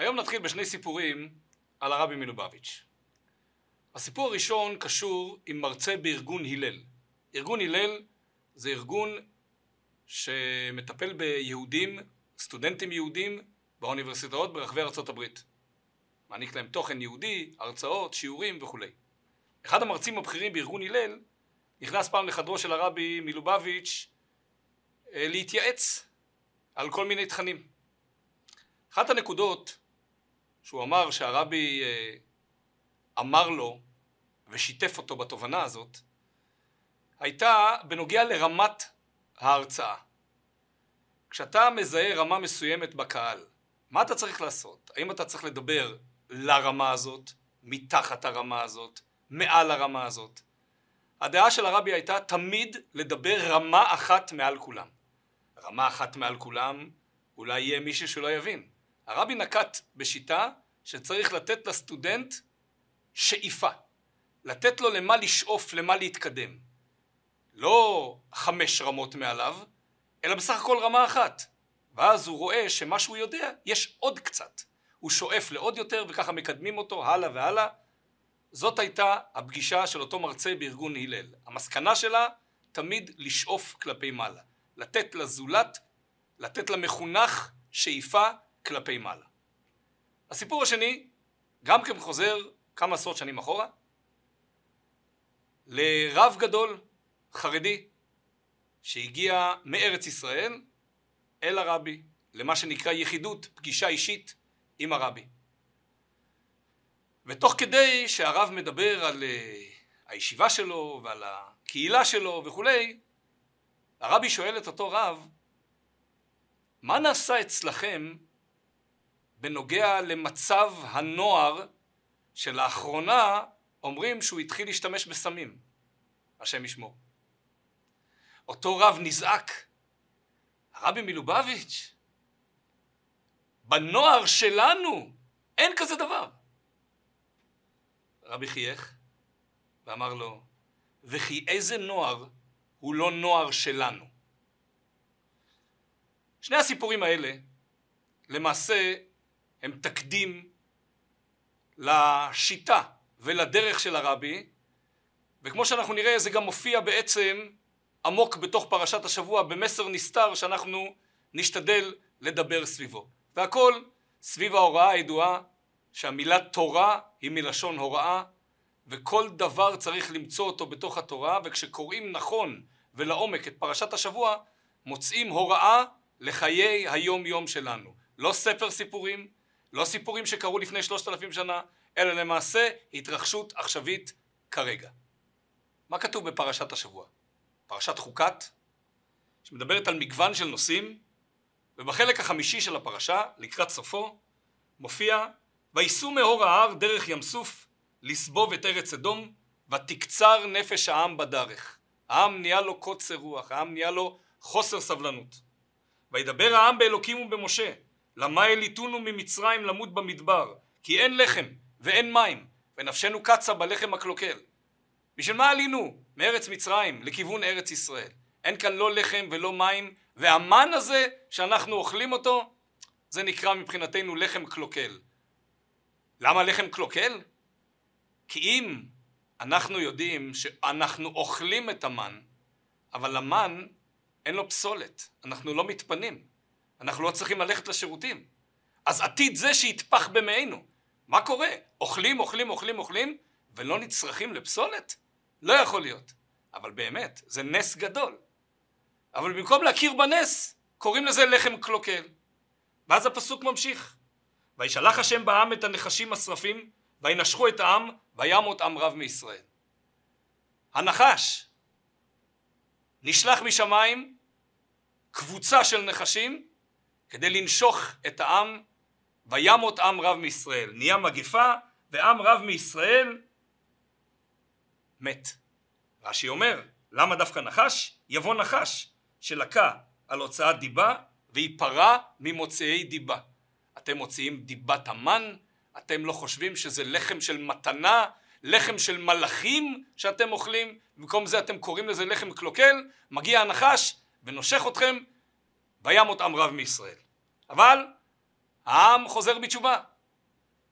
היום נתחיל בשני סיפורים על הרבי מלובביץ'. הסיפור הראשון קשור עם מרצה בארגון הלל. ארגון הלל זה ארגון שמטפל ביהודים, סטודנטים יהודים באוניברסיטאות ברחבי הברית. מעניק להם תוכן יהודי, הרצאות, שיעורים וכולי. אחד המרצים הבכירים בארגון הלל נכנס פעם לחדרו של הרבי מלובביץ' אה, להתייעץ על כל מיני תכנים. אחת הנקודות שהוא אמר שהרבי אה, אמר לו ושיתף אותו בתובנה הזאת הייתה בנוגע לרמת ההרצאה. כשאתה מזהה רמה מסוימת בקהל, מה אתה צריך לעשות? האם אתה צריך לדבר לרמה הזאת, מתחת הרמה הזאת, מעל הרמה הזאת? הדעה של הרבי הייתה תמיד לדבר רמה אחת מעל כולם. רמה אחת מעל כולם, אולי יהיה מישהו שלא יבין. הרבי נקט בשיטה שצריך לתת לסטודנט שאיפה. לתת לו למה לשאוף, למה להתקדם. לא חמש רמות מעליו, אלא בסך הכל רמה אחת. ואז הוא רואה שמה שהוא יודע, יש עוד קצת. הוא שואף לעוד יותר וככה מקדמים אותו הלאה והלאה. זאת הייתה הפגישה של אותו מרצה בארגון הלל. המסקנה שלה, תמיד לשאוף כלפי מעלה. לתת לזולת, לתת למחונך שאיפה כלפי מעלה. הסיפור השני, גם כן חוזר כמה עשרות שנים אחורה, לרב גדול, חרדי, שהגיע מארץ ישראל אל הרבי, למה שנקרא יחידות, פגישה אישית עם הרבי. ותוך כדי שהרב מדבר על אה, הישיבה שלו ועל הקהילה שלו וכולי, הרבי שואל את אותו רב, מה נעשה אצלכם בנוגע למצב הנוער שלאחרונה אומרים שהוא התחיל להשתמש בסמים, השם ישמור. אותו רב נזעק, הרבי מלובביץ', בנוער שלנו אין כזה דבר. רבי חייך ואמר לו, וכי איזה נוער הוא לא נוער שלנו. שני הסיפורים האלה למעשה הם תקדים לשיטה ולדרך של הרבי וכמו שאנחנו נראה זה גם מופיע בעצם עמוק בתוך פרשת השבוע במסר נסתר שאנחנו נשתדל לדבר סביבו. והכל סביב ההוראה הידועה שהמילה תורה היא מלשון הוראה וכל דבר צריך למצוא אותו בתוך התורה וכשקוראים נכון ולעומק את פרשת השבוע מוצאים הוראה לחיי היום יום שלנו. לא ספר סיפורים לא סיפורים שקרו לפני שלושת אלפים שנה אלא למעשה התרחשות עכשווית כרגע. מה כתוב בפרשת השבוע? פרשת חוקת שמדברת על מגוון של נושאים ובחלק החמישי של הפרשה לקראת סופו מופיע וייסעו מאור ההר דרך ים סוף לסבוב את ארץ אדום ותקצר נפש העם בדרך. העם נהיה לו קוצר רוח העם נהיה לו חוסר סבלנות. וידבר העם באלוקים ובמשה למה אליתונו ממצרים למות במדבר? כי אין לחם ואין מים ונפשנו קצה בלחם הקלוקל. בשביל מה עלינו? מארץ מצרים לכיוון ארץ ישראל. אין כאן לא לחם ולא מים והמן הזה שאנחנו אוכלים אותו זה נקרא מבחינתנו לחם קלוקל. למה לחם קלוקל? כי אם אנחנו יודעים שאנחנו אוכלים את המן אבל המן אין לו פסולת אנחנו לא מתפנים אנחנו לא צריכים ללכת לשירותים. אז עתיד זה שיטפח במעינו. מה קורה? אוכלים אוכלים אוכלים אוכלים ולא נצרכים לפסולת? לא יכול להיות. אבל באמת זה נס גדול. אבל במקום להכיר בנס קוראים לזה לחם קלוקל. ואז הפסוק ממשיך. וישלח השם בעם את הנחשים השרפים וינשכו את העם וימות עם רב מישראל. הנחש נשלח משמיים קבוצה של נחשים כדי לנשוך את העם וימות עם רב מישראל. נהיה מגפה ועם רב מישראל מת. רש"י אומר למה דווקא נחש? יבוא נחש שלקה על הוצאת דיבה וייפרע ממוציאי דיבה. אתם מוציאים דיבת המן אתם לא חושבים שזה לחם של מתנה לחם של מלאכים שאתם אוכלים במקום זה אתם קוראים לזה לחם קלוקל מגיע הנחש ונושך אתכם וימות עם רב מישראל אבל העם חוזר בתשובה.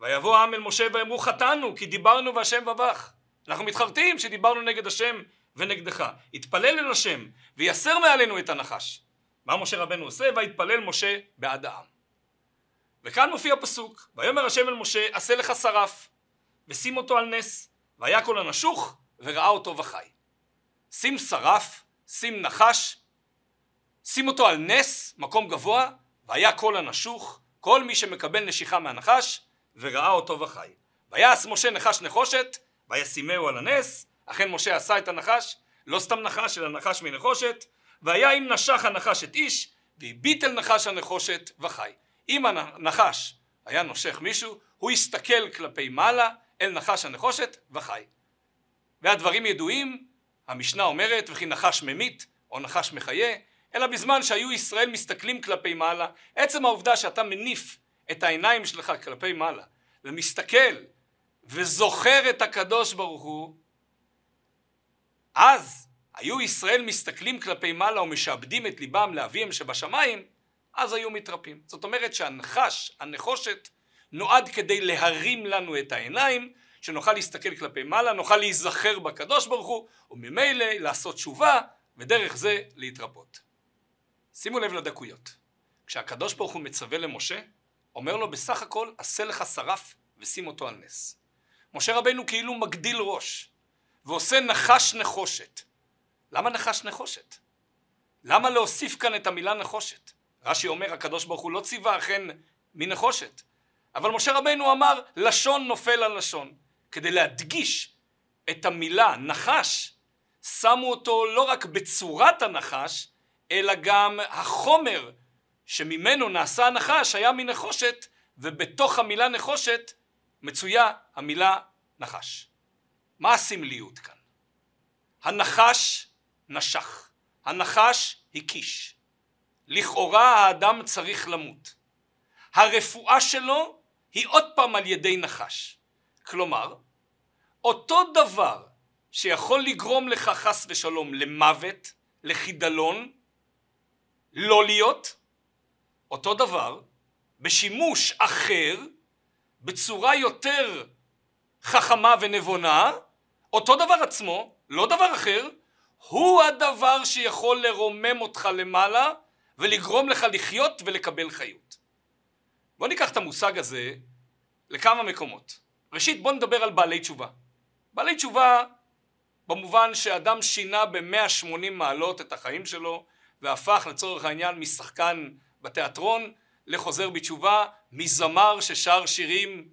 ויבוא העם אל משה ויאמרו חטאנו כי דיברנו והשם בבך. אנחנו מתחרטים שדיברנו נגד השם ונגדך. התפלל אל השם ויסר מעלינו את הנחש. מה משה רבנו עושה? ויתפלל משה בעד העם. וכאן מופיע פסוק ויאמר השם אל משה עשה לך שרף ושים אותו על נס והיה כל הנשוך וראה אותו וחי. שים שרף, שים נחש, שים אותו על נס, מקום גבוה, והיה כל הנשוך, כל מי שמקבל נשיכה מהנחש, וראה אותו וחי. ויעש משה נחש נחושת, וישימהו על הנס, אכן משה עשה את הנחש, לא סתם נחש, אלא נחש מנחושת, והיה אם נשך הנחש את איש, והביט אל נחש הנחושת וחי. אם הנחש היה נושך מישהו, הוא הסתכל כלפי מעלה אל נחש הנחושת וחי. והדברים ידועים, המשנה אומרת וכי נחש ממית או נחש מחיה, אלא בזמן שהיו ישראל מסתכלים כלפי מעלה, עצם העובדה שאתה מניף את העיניים שלך כלפי מעלה ומסתכל וזוכר את הקדוש ברוך הוא, אז היו ישראל מסתכלים כלפי מעלה ומשעבדים את ליבם לאביהם שבשמיים, אז היו מתרפים. זאת אומרת שהנחש, הנחושת, נועד כדי להרים לנו את העיניים, שנוכל להסתכל כלפי מעלה, נוכל להיזכר בקדוש ברוך הוא, וממילא לעשות תשובה, ודרך זה להתרפות. שימו לב לדקויות. כשהקדוש ברוך הוא מצווה למשה, אומר לו בסך הכל, עשה לך שרף ושים אותו על נס. משה רבנו כאילו מגדיל ראש, ועושה נחש נחושת. למה נחש נחושת? למה להוסיף כאן את המילה נחושת? רש"י אומר, הקדוש ברוך הוא לא ציווה אכן מנחושת. אבל משה רבנו אמר, לשון נופל על לשון. כדי להדגיש את המילה נחש, שמו אותו לא רק בצורת הנחש, אלא גם החומר שממנו נעשה הנחש היה מנחושת, ובתוך המילה נחושת מצויה המילה נחש. מה הסמליות כאן? הנחש נשך, הנחש הקיש. לכאורה האדם צריך למות. הרפואה שלו היא עוד פעם על ידי נחש. כלומר, אותו דבר שיכול לגרום לך חס ושלום למוות, לחידלון, לא להיות, אותו דבר, בשימוש אחר, בצורה יותר חכמה ונבונה, אותו דבר עצמו, לא דבר אחר, הוא הדבר שיכול לרומם אותך למעלה ולגרום לך לחיות ולקבל חיות. בוא ניקח את המושג הזה לכמה מקומות. ראשית בוא נדבר על בעלי תשובה. בעלי תשובה במובן שאדם שינה ב-180 מעלות את החיים שלו והפך לצורך העניין משחקן בתיאטרון לחוזר בתשובה, מזמר ששר שירים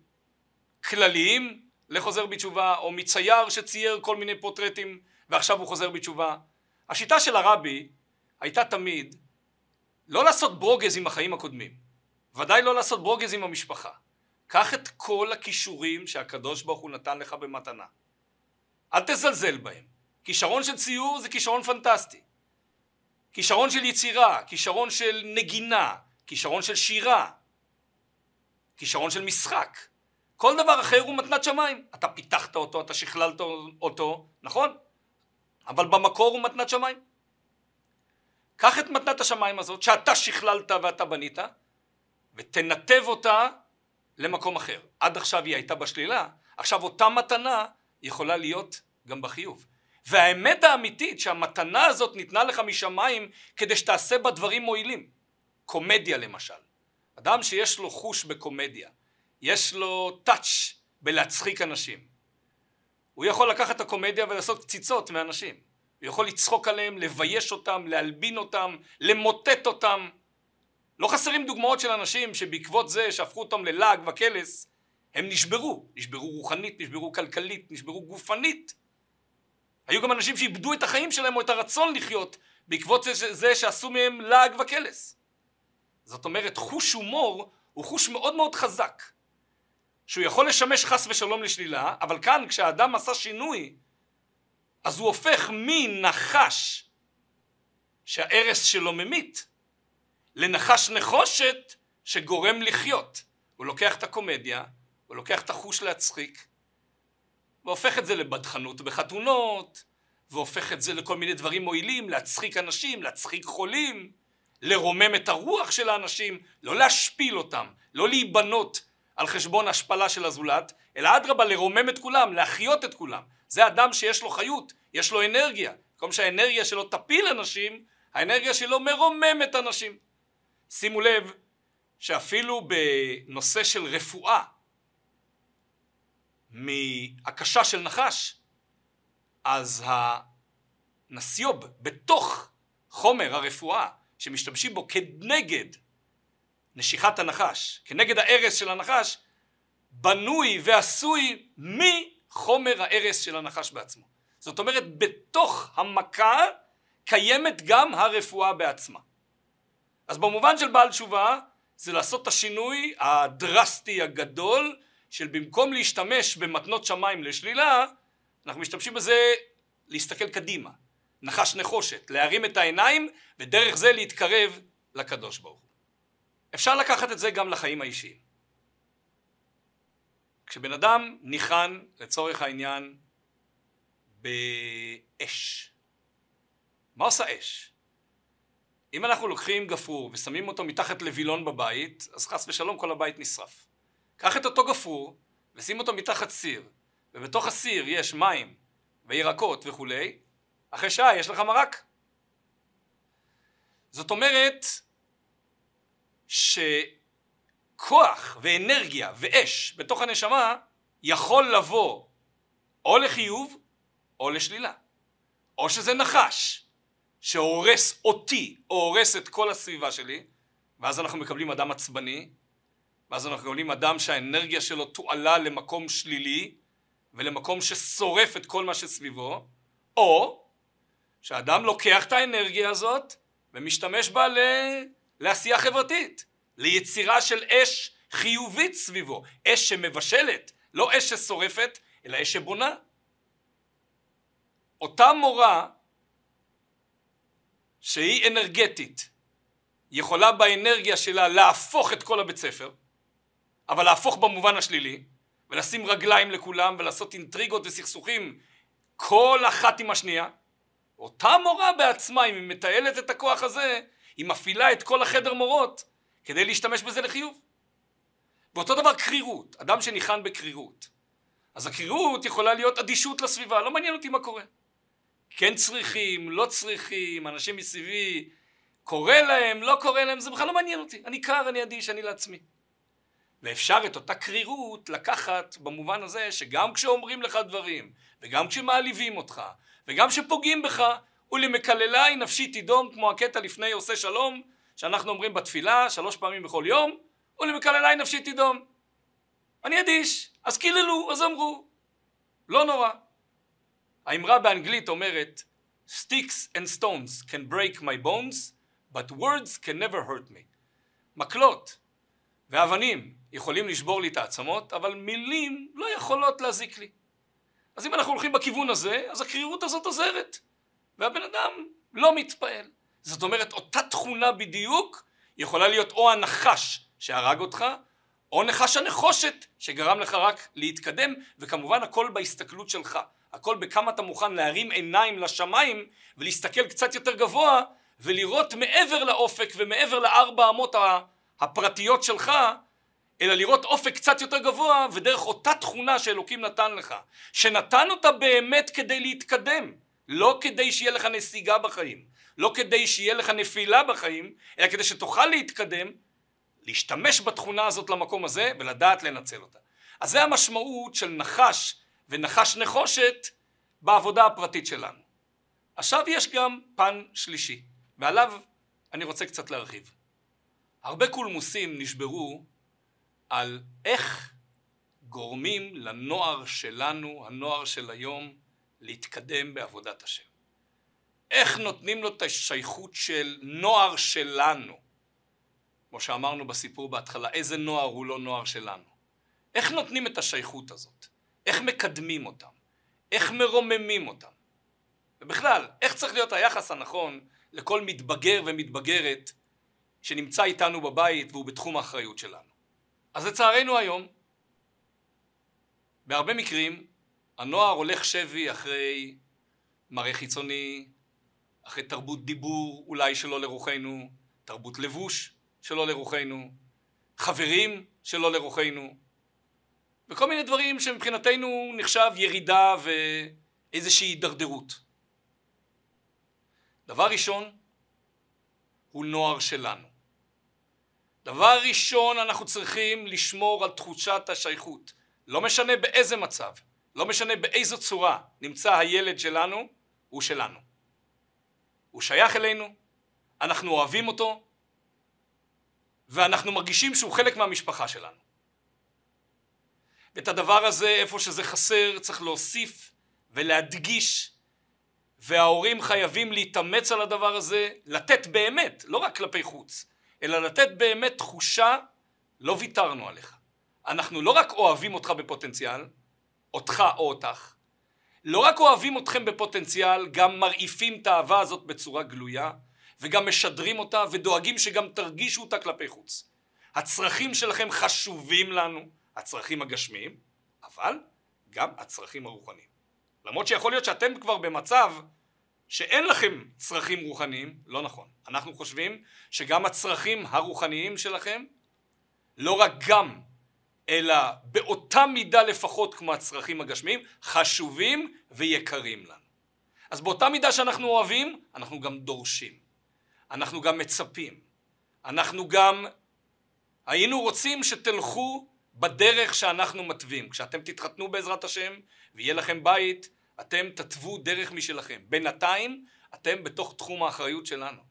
כלליים לחוזר בתשובה, או מצייר שצייר כל מיני פורטרטים ועכשיו הוא חוזר בתשובה. השיטה של הרבי הייתה תמיד לא לעשות ברוגז עם החיים הקודמים, ודאי לא לעשות ברוגז עם המשפחה. קח את כל הכישורים שהקדוש ברוך הוא נתן לך במתנה. אל תזלזל בהם. כישרון של ציור זה כישרון פנטסטי. כישרון של יצירה, כישרון של נגינה, כישרון של שירה, כישרון של משחק. כל דבר אחר הוא מתנת שמיים. אתה פיתחת אותו, אתה שכללת אותו, נכון? אבל במקור הוא מתנת שמיים. קח את מתנת השמיים הזאת, שאתה שכללת ואתה בנית, ותנתב אותה למקום אחר. עד עכשיו היא הייתה בשלילה, עכשיו אותה מתנה יכולה להיות גם בחיוב. והאמת האמיתית שהמתנה הזאת ניתנה לך משמיים כדי שתעשה בה דברים מועילים. קומדיה למשל. אדם שיש לו חוש בקומדיה, יש לו טאץ' בלהצחיק אנשים. הוא יכול לקחת את הקומדיה ולעשות קציצות מאנשים. הוא יכול לצחוק עליהם, לבייש אותם, להלבין אותם, למוטט אותם. לא חסרים דוגמאות של אנשים שבעקבות זה שהפכו אותם ללעג וקלס, הם נשברו. נשברו רוחנית, נשברו כלכלית, נשברו גופנית. היו גם אנשים שאיבדו את החיים שלהם או את הרצון לחיות בעקבות זה, שעשו מהם לעג וקלס. זאת אומרת, חוש הומור הוא חוש מאוד מאוד חזק. שהוא יכול לשמש חס ושלום לשלילה, אבל כאן כשהאדם עשה שינוי, אז הוא הופך מנחש שהארס שלו ממית, לנחש נחושת שגורם לחיות. הוא לוקח את הקומדיה, הוא לוקח את החוש להצחיק, והופך את זה לבדחנות בחתונות, והופך את זה לכל מיני דברים מועילים, להצחיק אנשים, להצחיק חולים, לרומם את הרוח של האנשים, לא להשפיל אותם, לא להיבנות על חשבון השפלה של הזולת, אלא אדרבה לרומם את כולם, להחיות את כולם. זה אדם שיש לו חיות, יש לו אנרגיה. במקום שהאנרגיה שלו תפיל אנשים, האנרגיה שלו מרוממת אנשים. שימו לב שאפילו בנושא של רפואה מהקשה של נחש, אז הנסיוב בתוך חומר הרפואה שמשתמשים בו כנגד נשיכת הנחש, כנגד ההרס של הנחש, בנוי ועשוי מחומר ההרס של הנחש בעצמו. זאת אומרת, בתוך המכה קיימת גם הרפואה בעצמה. אז במובן של בעל תשובה, זה לעשות את השינוי הדרסטי הגדול של במקום להשתמש במתנות שמיים לשלילה, אנחנו משתמשים בזה להסתכל קדימה, נחש נחושת, להרים את העיניים ודרך זה להתקרב לקדוש ברוך הוא. אפשר לקחת את זה גם לחיים האישיים. כשבן אדם ניחן לצורך העניין באש, מה עושה אש? אם אנחנו לוקחים גפרור ושמים אותו מתחת לווילון בבית, אז חס ושלום כל הבית נשרף. קח את אותו גפרור ושים אותו מתחת סיר, ובתוך הסיר יש מים וירקות וכולי, אחרי שעה יש לך מרק. זאת אומרת שכוח ואנרגיה ואש בתוך הנשמה יכול לבוא או לחיוב או לשלילה. או שזה נחש שהורס אותי או הורס את כל הסביבה שלי, ואז אנחנו מקבלים אדם עצבני, ואז אנחנו מקבלים אדם שהאנרגיה שלו תועלה למקום שלילי ולמקום ששורף את כל מה שסביבו, או שאדם לוקח את האנרגיה הזאת ומשתמש בה ל... לעשייה חברתית, ליצירה של אש חיובית סביבו, אש שמבשלת, לא אש ששורפת, אלא אש שבונה. אותה מורה שהיא אנרגטית, יכולה באנרגיה שלה להפוך את כל הבית ספר, אבל להפוך במובן השלילי, ולשים רגליים לכולם ולעשות אינטריגות וסכסוכים כל אחת עם השנייה, אותה מורה בעצמה, אם היא מטיילת את הכוח הזה, היא מפעילה את כל החדר מורות כדי להשתמש בזה לחיוב. ואותו דבר קרירות, אדם שניחן בקרירות. אז הקרירות יכולה להיות אדישות לסביבה, לא מעניין אותי מה קורה. כן צריכים, לא צריכים, אנשים מסביבי, קורה להם, לא קורה להם, זה בכלל לא מעניין אותי. אני קר, אני אדיש, אני לעצמי. ואפשר את אותה קרירות לקחת במובן הזה שגם כשאומרים לך דברים, וגם כשמעליבים אותך, וגם כשפוגעים בך, ולמקללי נפשי תידום, כמו הקטע לפני עושה שלום, שאנחנו אומרים בתפילה שלוש פעמים בכל יום, ולמקללי נפשי תידום. אני אדיש, אז קיללו, אז אמרו. לא נורא. האמרה באנגלית אומרת Sticks and stones can break my bones, but words can never hurt me. מקלות ואבנים יכולים לשבור לי את העצמות, אבל מילים לא יכולות להזיק לי. אז אם אנחנו הולכים בכיוון הזה, אז הקרירות הזאת עוזרת, והבן אדם לא מתפעל. זאת אומרת, אותה תכונה בדיוק יכולה להיות או הנחש שהרג אותך, או נחש הנחושת שגרם לך רק להתקדם, וכמובן הכל בהסתכלות שלך. הכל בכמה אתה מוכן להרים עיניים לשמיים ולהסתכל קצת יותר גבוה ולראות מעבר לאופק ומעבר לארבע אמות הפרטיות שלך אלא לראות אופק קצת יותר גבוה ודרך אותה תכונה שאלוקים נתן לך שנתן אותה באמת כדי להתקדם לא כדי שיהיה לך נסיגה בחיים לא כדי שיהיה לך נפילה בחיים אלא כדי שתוכל להתקדם להשתמש בתכונה הזאת למקום הזה ולדעת לנצל אותה אז זה המשמעות של נחש ונחש נחושת בעבודה הפרטית שלנו. עכשיו יש גם פן שלישי, ועליו אני רוצה קצת להרחיב. הרבה קולמוסים נשברו על איך גורמים לנוער שלנו, הנוער של היום, להתקדם בעבודת השם. איך נותנים לו את השייכות של נוער שלנו? כמו שאמרנו בסיפור בהתחלה, איזה נוער הוא לא נוער שלנו? איך נותנים את השייכות הזאת? איך מקדמים אותם, איך מרוממים אותם. ובכלל, איך צריך להיות היחס הנכון לכל מתבגר ומתבגרת שנמצא איתנו בבית והוא בתחום האחריות שלנו. אז לצערנו היום, בהרבה מקרים, הנוער הולך שבי אחרי מראה חיצוני, אחרי תרבות דיבור אולי שלא לרוחנו, תרבות לבוש שלא לרוחנו, חברים שלא לרוחנו, וכל מיני דברים שמבחינתנו נחשב ירידה ואיזושהי הידרדרות. דבר ראשון הוא נוער שלנו. דבר ראשון אנחנו צריכים לשמור על תחושת השייכות. לא משנה באיזה מצב, לא משנה באיזו צורה נמצא הילד שלנו, הוא שלנו. הוא שייך אלינו, אנחנו אוהבים אותו, ואנחנו מרגישים שהוא חלק מהמשפחה שלנו. ואת הדבר הזה, איפה שזה חסר, צריך להוסיף ולהדגיש, וההורים חייבים להתאמץ על הדבר הזה, לתת באמת, לא רק כלפי חוץ, אלא לתת באמת תחושה, לא ויתרנו עליך. אנחנו לא רק אוהבים אותך בפוטנציאל, אותך או אותך, לא רק אוהבים אתכם בפוטנציאל, גם מרעיפים את האהבה הזאת בצורה גלויה, וגם משדרים אותה ודואגים שגם תרגישו אותה כלפי חוץ. הצרכים שלכם חשובים לנו, הצרכים הגשמיים, אבל גם הצרכים הרוחניים. למרות שיכול להיות שאתם כבר במצב שאין לכם צרכים רוחניים, לא נכון. אנחנו חושבים שגם הצרכים הרוחניים שלכם, לא רק גם, אלא באותה מידה לפחות כמו הצרכים הגשמיים, חשובים ויקרים לנו. אז באותה מידה שאנחנו אוהבים, אנחנו גם דורשים. אנחנו גם מצפים. אנחנו גם היינו רוצים שתלכו בדרך שאנחנו מתווים. כשאתם תתחתנו בעזרת השם ויהיה לכם בית, אתם תתוו דרך משלכם. בינתיים אתם בתוך תחום האחריות שלנו.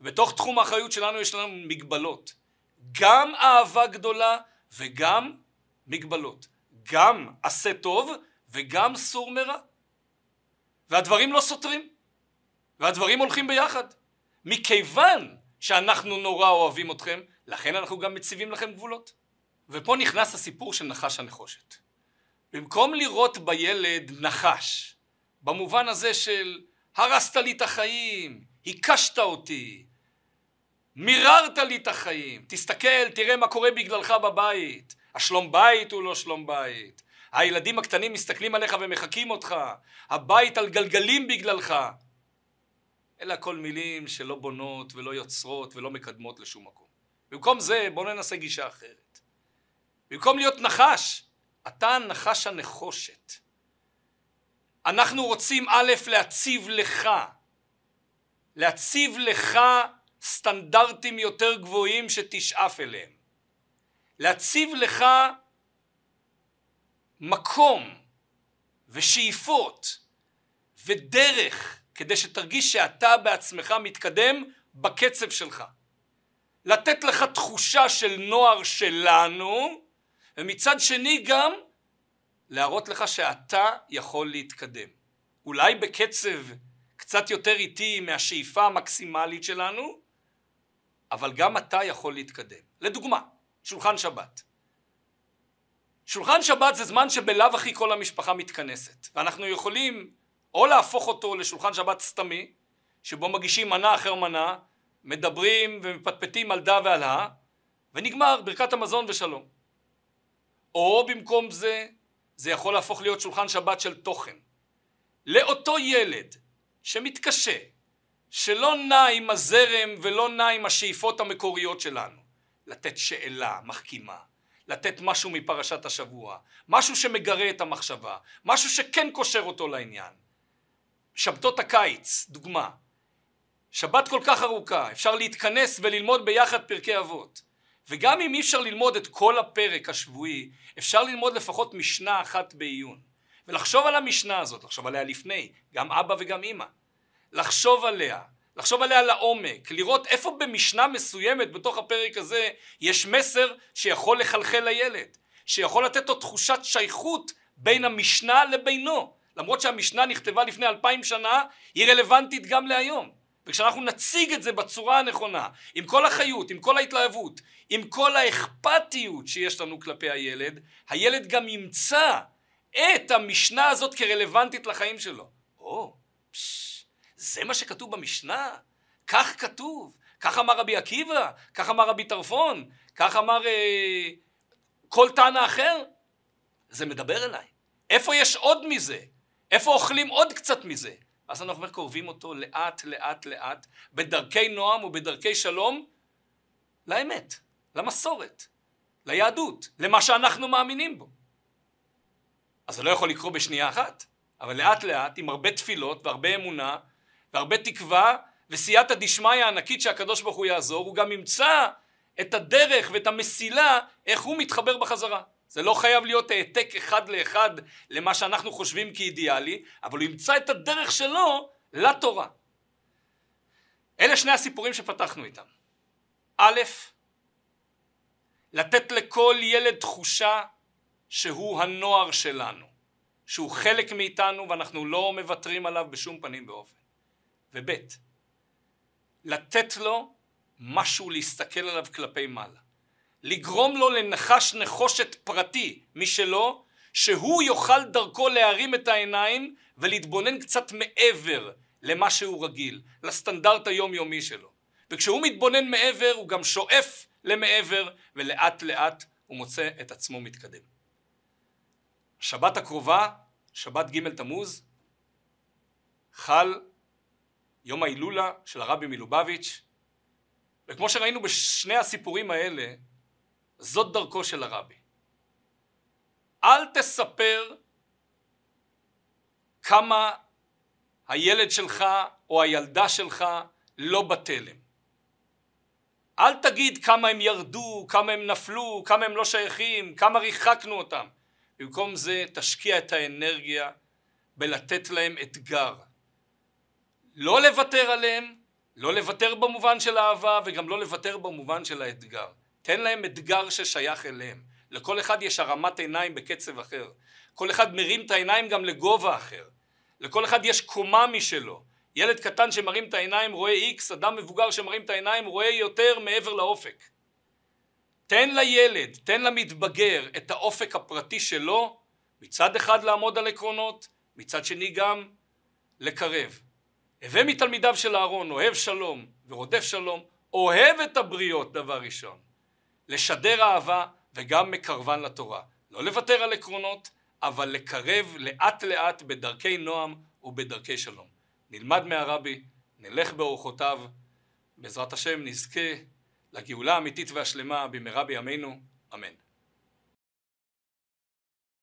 בתוך תחום האחריות שלנו יש לנו מגבלות. גם אהבה גדולה וגם מגבלות. גם עשה טוב וגם סור מרע. והדברים לא סותרים. והדברים הולכים ביחד. מכיוון שאנחנו נורא אוהבים אתכם, לכן אנחנו גם מציבים לכם גבולות. ופה נכנס הסיפור של נחש הנחושת. במקום לראות בילד נחש, במובן הזה של הרסת לי את החיים, הקשת אותי, מיררת לי את החיים, תסתכל, תראה מה קורה בגללך בבית, השלום בית הוא לא שלום בית, הילדים הקטנים מסתכלים עליך ומחקים אותך, הבית על גלגלים בגללך. אלה הכל מילים שלא בונות ולא יוצרות ולא מקדמות לשום מקום. במקום זה בואו ננסה גישה אחרת. במקום להיות נחש, אתה נחש הנחושת. אנחנו רוצים א', להציב לך, להציב לך סטנדרטים יותר גבוהים שתשאף אליהם. להציב לך מקום ושאיפות ודרך כדי שתרגיש שאתה בעצמך מתקדם בקצב שלך. לתת לך תחושה של נוער שלנו ומצד שני גם להראות לך שאתה יכול להתקדם. אולי בקצב קצת יותר איטי מהשאיפה המקסימלית שלנו, אבל גם אתה יכול להתקדם. לדוגמה, שולחן שבת. שולחן שבת זה זמן שבלאו הכי כל המשפחה מתכנסת, ואנחנו יכולים או להפוך אותו לשולחן שבת סתמי, שבו מגישים מנה אחר מנה, מדברים ומפטפטים על דה ועל הא, ונגמר ברכת המזון ושלום. או במקום זה, זה יכול להפוך להיות שולחן שבת של תוכן. לאותו ילד שמתקשה, שלא נע עם הזרם ולא נע עם השאיפות המקוריות שלנו, לתת שאלה מחכימה, לתת משהו מפרשת השבוע, משהו שמגרה את המחשבה, משהו שכן קושר אותו לעניין. שבתות הקיץ, דוגמה. שבת כל כך ארוכה, אפשר להתכנס וללמוד ביחד פרקי אבות. וגם אם אי אפשר ללמוד את כל הפרק השבועי, אפשר ללמוד לפחות משנה אחת בעיון. ולחשוב על המשנה הזאת, לחשוב עליה לפני, גם אבא וגם אימא. לחשוב עליה, לחשוב עליה לעומק, לראות איפה במשנה מסוימת בתוך הפרק הזה יש מסר שיכול לחלחל לילד, שיכול לתת לו תחושת שייכות בין המשנה לבינו. למרות שהמשנה נכתבה לפני אלפיים שנה, היא רלוונטית גם להיום. וכשאנחנו נציג את זה בצורה הנכונה, עם כל החיות, עם כל ההתלהבות, עם כל האכפתיות שיש לנו כלפי הילד, הילד גם ימצא את המשנה הזאת כרלוונטית לחיים שלו. או, פשש, זה מה שכתוב במשנה? כך כתוב, כך אמר רבי עקיבא, כך אמר רבי טרפון, כך אמר אה, כל טענה אחר? זה מדבר אליי. איפה יש עוד מזה? איפה אוכלים עוד קצת מזה? אז אנחנו קורבים אותו לאט לאט לאט, בדרכי נועם ובדרכי שלום, לאמת, למסורת, ליהדות, למה שאנחנו מאמינים בו. אז זה לא יכול לקרות בשנייה אחת, אבל לאט לאט, עם הרבה תפילות והרבה אמונה והרבה תקווה וסייעתא דשמיא הענקית שהקדוש ברוך הוא יעזור, הוא גם ימצא את הדרך ואת המסילה איך הוא מתחבר בחזרה. זה לא חייב להיות העתק אחד לאחד למה שאנחנו חושבים כאידיאלי, אבל הוא ימצא את הדרך שלו לתורה. אלה שני הסיפורים שפתחנו איתם. א', לתת לכל ילד תחושה שהוא הנוער שלנו, שהוא חלק מאיתנו ואנחנו לא מוותרים עליו בשום פנים ואופן. וב', לתת לו משהו להסתכל עליו כלפי מעלה. לגרום לו לנחש נחושת פרטי משלו, שהוא יוכל דרכו להרים את העיניים ולהתבונן קצת מעבר למה שהוא רגיל, לסטנדרט היומיומי שלו. וכשהוא מתבונן מעבר הוא גם שואף למעבר ולאט לאט הוא מוצא את עצמו מתקדם. שבת הקרובה, שבת ג' תמוז, חל יום ההילולה של הרבי מלובביץ', וכמו שראינו בשני הסיפורים האלה, זאת דרכו של הרבי. אל תספר כמה הילד שלך או הילדה שלך לא בתלם. אל תגיד כמה הם ירדו, כמה הם נפלו, כמה הם לא שייכים, כמה ריחקנו אותם. במקום זה תשקיע את האנרגיה בלתת להם אתגר. לא לוותר עליהם, לא לוותר במובן של אהבה וגם לא לוותר במובן של האתגר. תן להם אתגר ששייך אליהם. לכל אחד יש הרמת עיניים בקצב אחר. כל אחד מרים את העיניים גם לגובה אחר. לכל אחד יש קומה משלו. ילד קטן שמרים את העיניים רואה איקס, אדם מבוגר שמרים את העיניים רואה יותר מעבר לאופק. תן לילד, תן למתבגר את האופק הפרטי שלו, מצד אחד לעמוד על עקרונות, מצד שני גם לקרב. הווה מתלמידיו של אהרון, אוהב שלום ורודף שלום, אוהב את הבריות דבר ראשון. לשדר אהבה וגם מקרבן לתורה. לא לוותר על עקרונות, אבל לקרב לאט לאט בדרכי נועם ובדרכי שלום. נלמד מהרבי, נלך באורחותיו, בעזרת השם נזכה לגאולה האמיתית והשלמה במהרה בימינו, אמן.